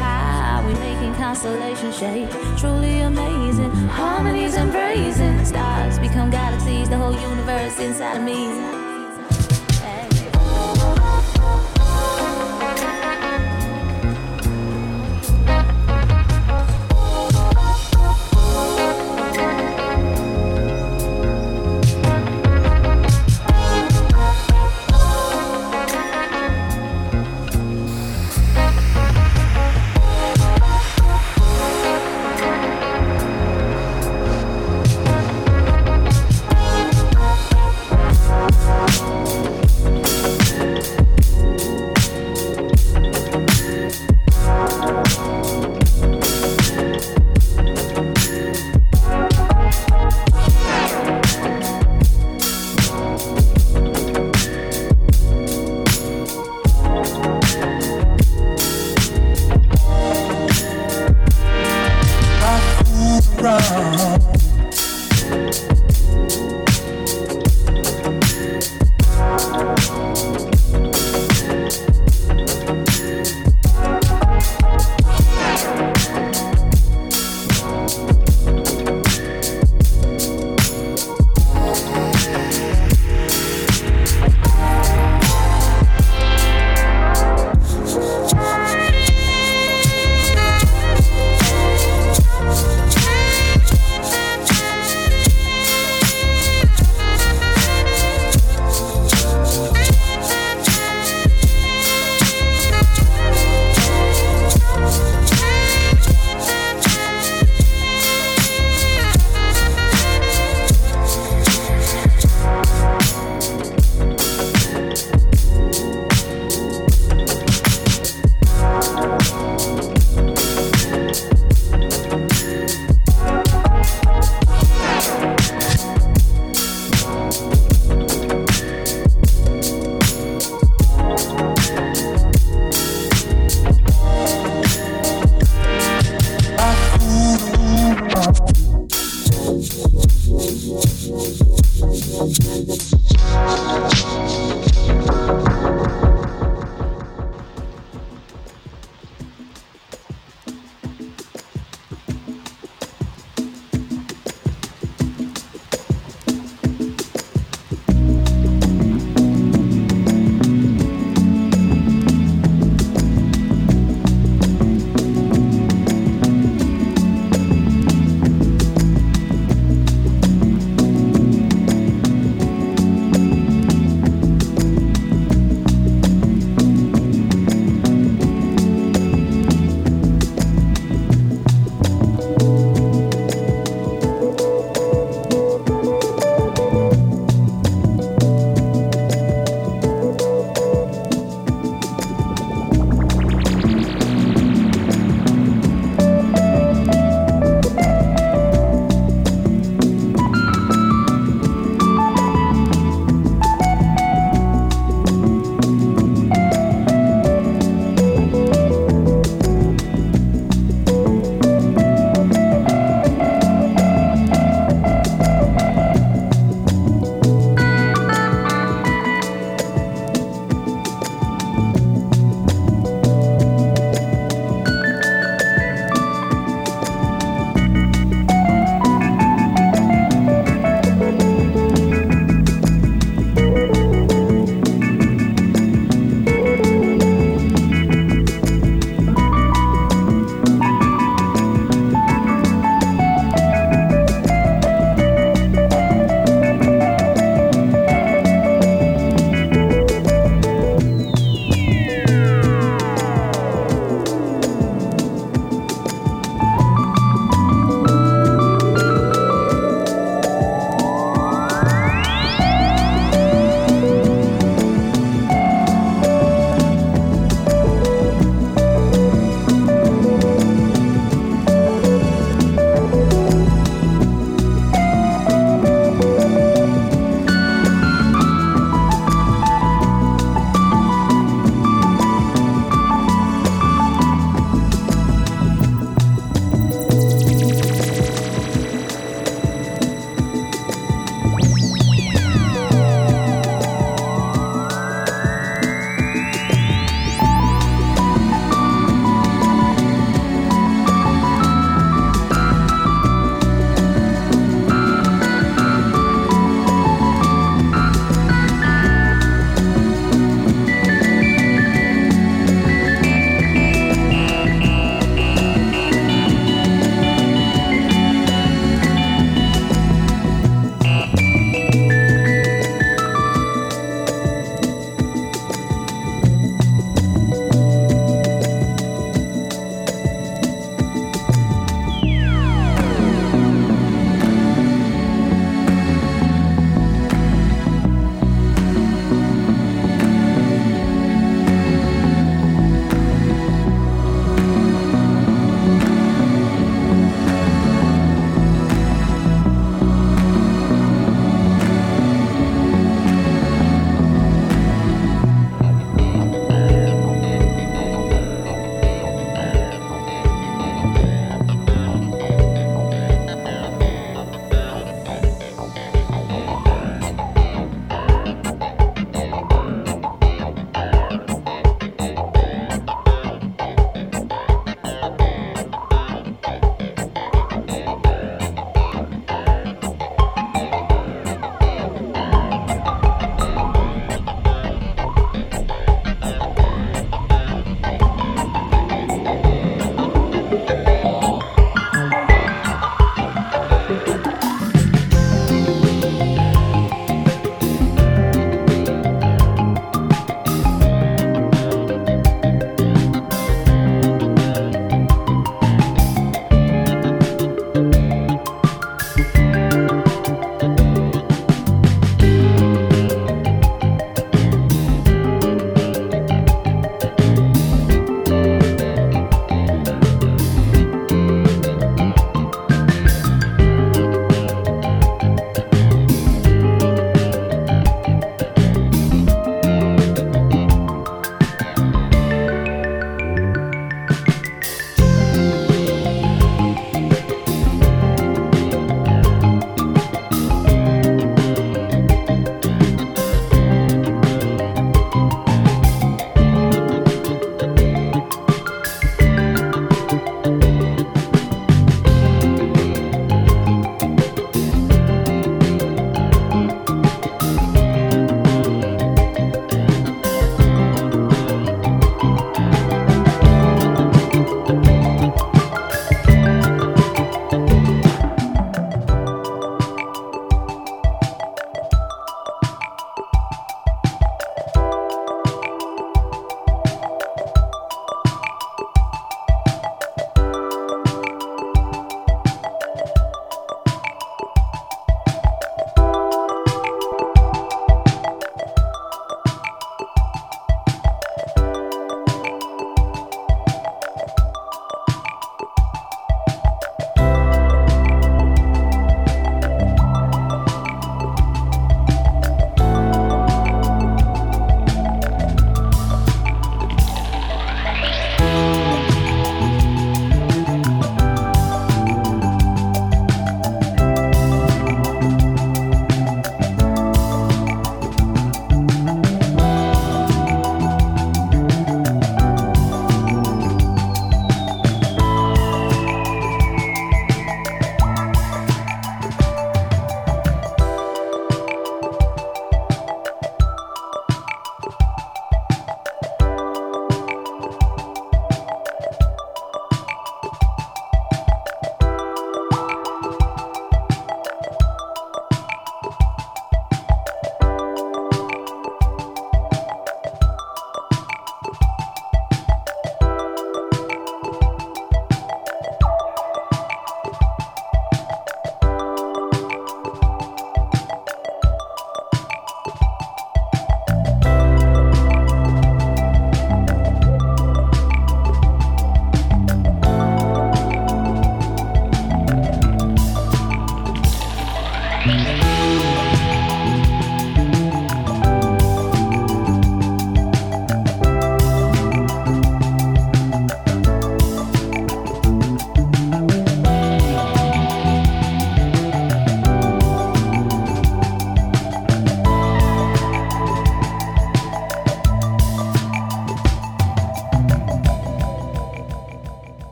high. We making constellation shape Truly amazing. Harmonies and praises. Stars become galaxies. The whole universe inside of me.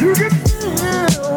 You can feel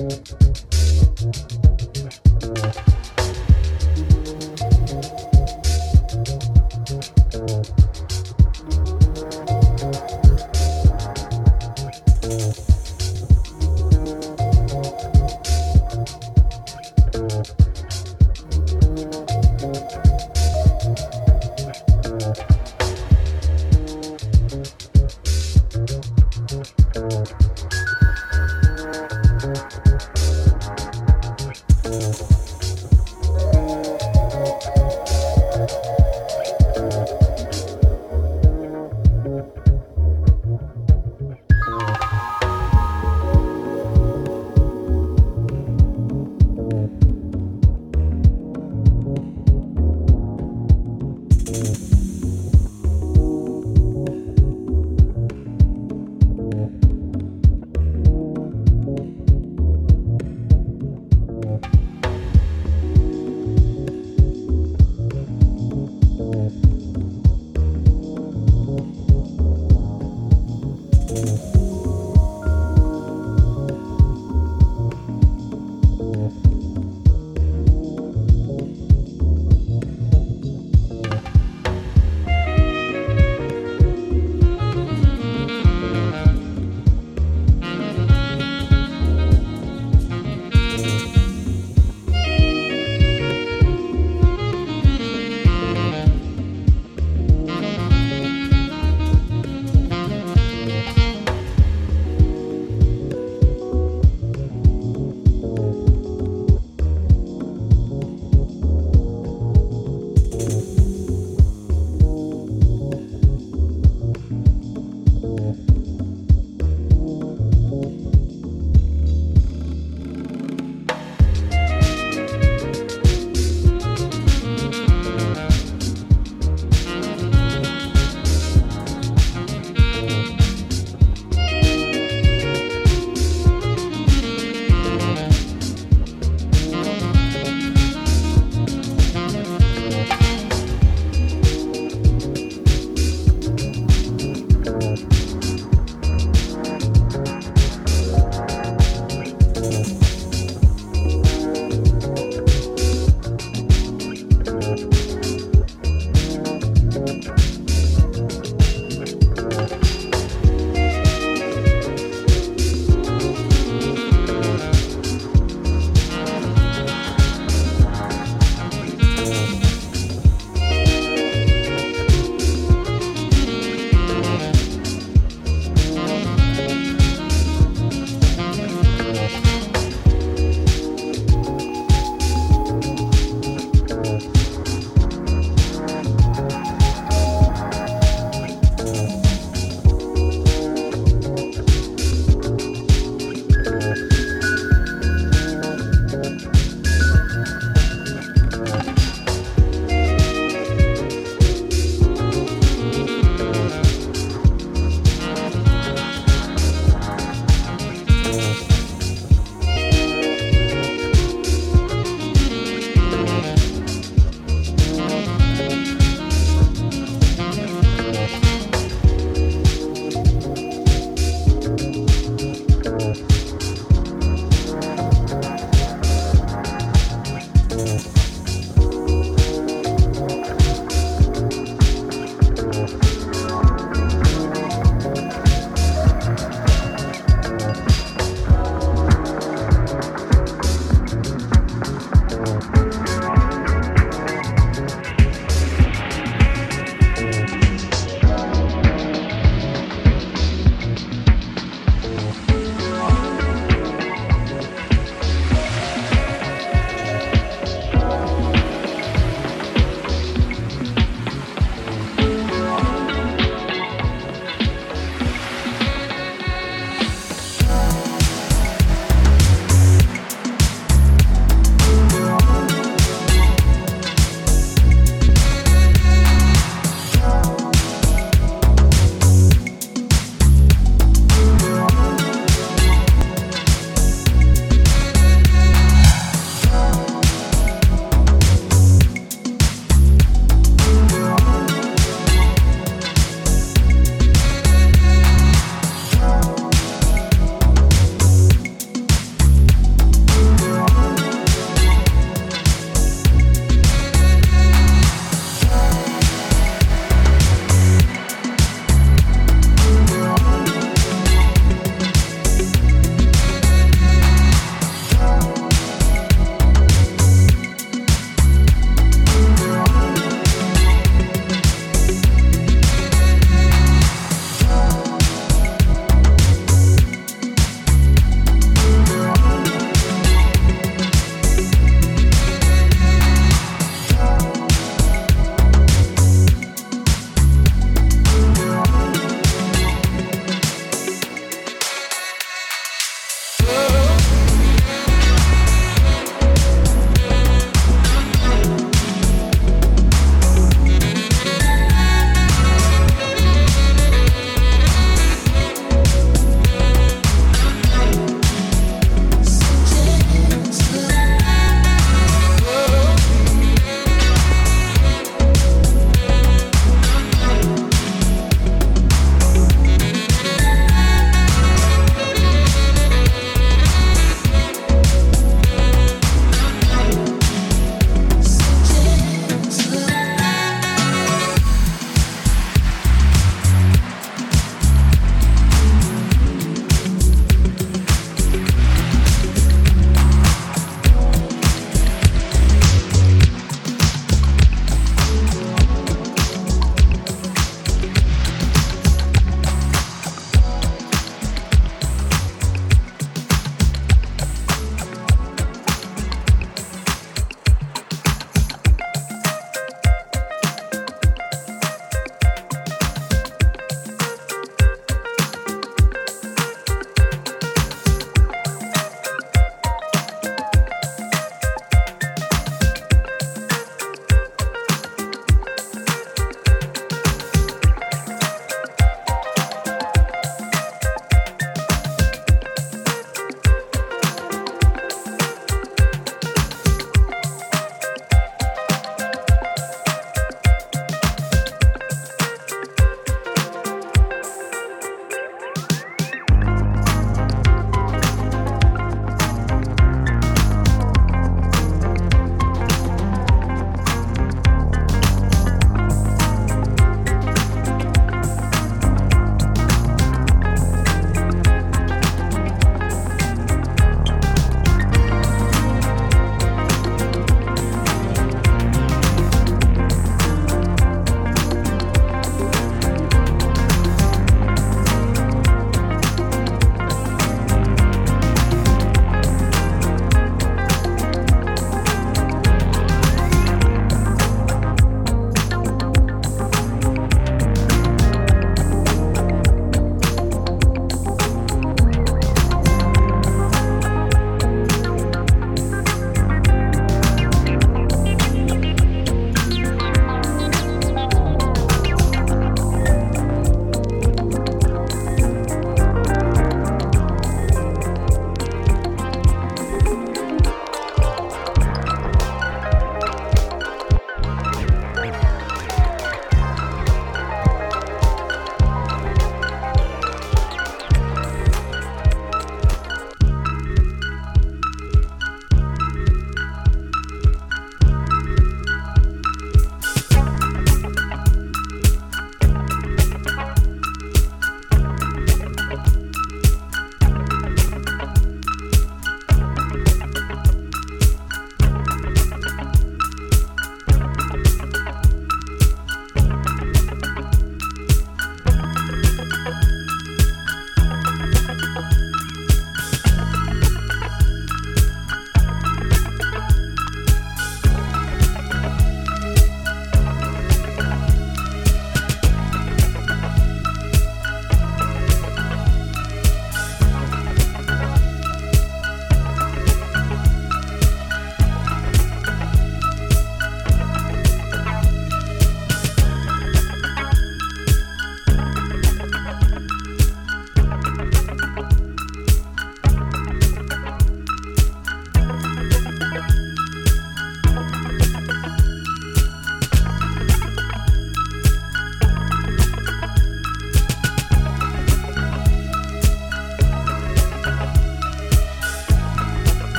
Thank you.